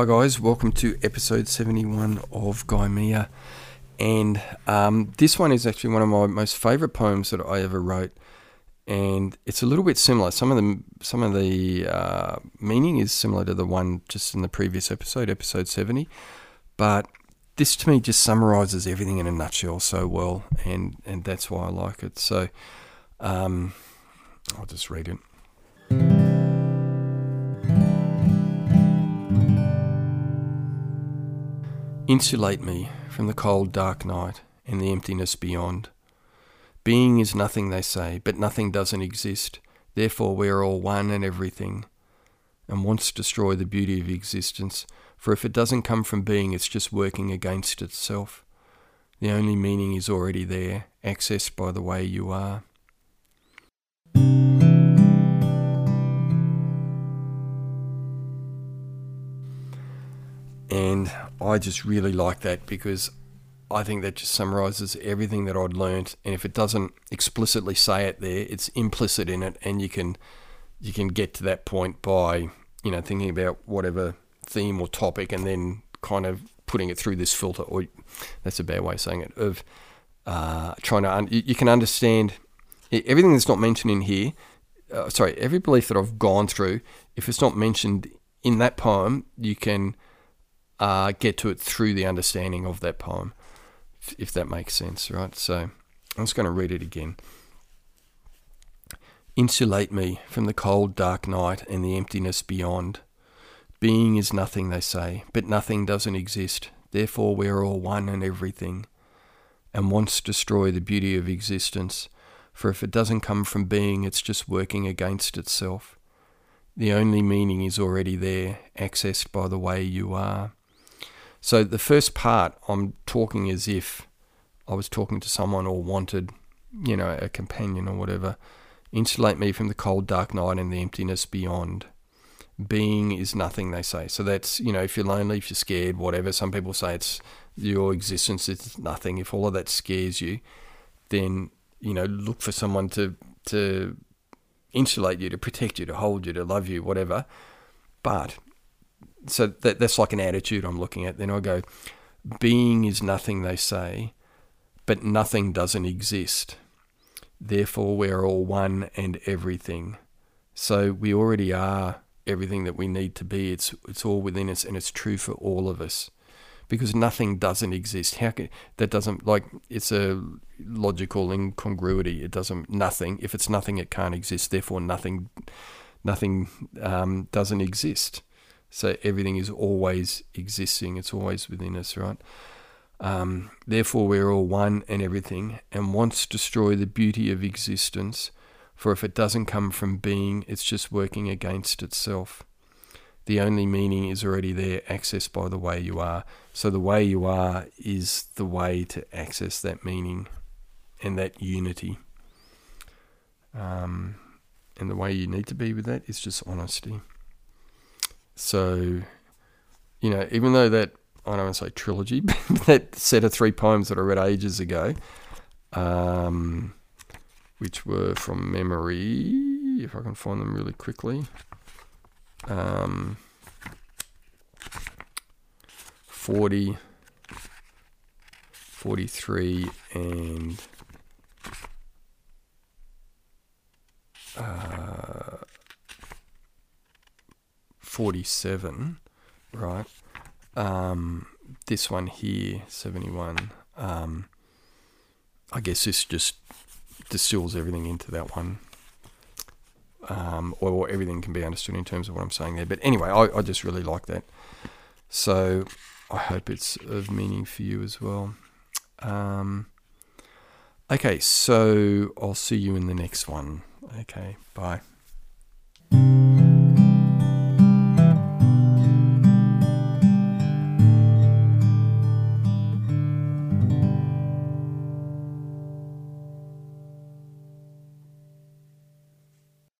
Hi, guys. Welcome to episode 71 of Gaimea. And um, this one is actually one of my most favourite poems that I ever wrote. And it's a little bit similar. Some of the, some of the uh, meaning is similar to the one just in the previous episode, episode 70. But this to me just summarises everything in a nutshell so well. And, and that's why I like it. So um, I'll just read it. Insulate me from the cold, dark night and the emptiness beyond. Being is nothing, they say, but nothing doesn't exist. Therefore, we are all one and everything, and wants to destroy the beauty of existence. For if it doesn't come from being, it's just working against itself. The only meaning is already there, accessed by the way you are. I just really like that because I think that just summarizes everything that I'd learned. And if it doesn't explicitly say it there, it's implicit in it, and you can you can get to that point by you know thinking about whatever theme or topic, and then kind of putting it through this filter. Or that's a bad way of saying it. Of uh, trying to un- you can understand everything that's not mentioned in here. Uh, sorry, every belief that I've gone through, if it's not mentioned in that poem, you can uh, get to it through the understanding of that poem, if that makes sense, right? So I'm just going to read it again. Insulate me from the cold, dark night and the emptiness beyond. Being is nothing, they say, but nothing doesn't exist. Therefore, we are all one and everything, and wants destroy the beauty of existence. For if it doesn't come from being, it's just working against itself. The only meaning is already there, accessed by the way you are. So the first part, I'm talking as if I was talking to someone or wanted, you know, a companion or whatever. Insulate me from the cold, dark night and the emptiness beyond. Being is nothing, they say. So that's, you know, if you're lonely, if you're scared, whatever. Some people say it's your existence is nothing. If all of that scares you, then, you know, look for someone to, to insulate you, to protect you, to hold you, to love you, whatever. But so that, that's like an attitude I'm looking at. Then I go, being is nothing, they say, but nothing doesn't exist. Therefore, we're all one and everything. So we already are everything that we need to be. It's it's all within us, and it's true for all of us, because nothing doesn't exist. How can that doesn't like it's a logical incongruity. It doesn't nothing. If it's nothing, it can't exist. Therefore, nothing nothing um, doesn't exist. So everything is always existing, it's always within us, right? Um, therefore, we're all one and everything, and wants destroy the beauty of existence. For if it doesn't come from being, it's just working against itself. The only meaning is already there, accessed by the way you are. So, the way you are is the way to access that meaning and that unity. Um, and the way you need to be with that is just honesty. So, you know, even though that, I don't want to say trilogy, but that set of three poems that I read ages ago, um, which were from memory, if I can find them really quickly. Um, 40, 43, and 47, right? Um, this one here, 71. Um, I guess this just distills everything into that one. Um, or, or, everything can be understood in terms of what I'm saying there. But anyway, I, I just really like that. So I hope it's of meaning for you as well. Um, okay, so I'll see you in the next one. Okay, bye.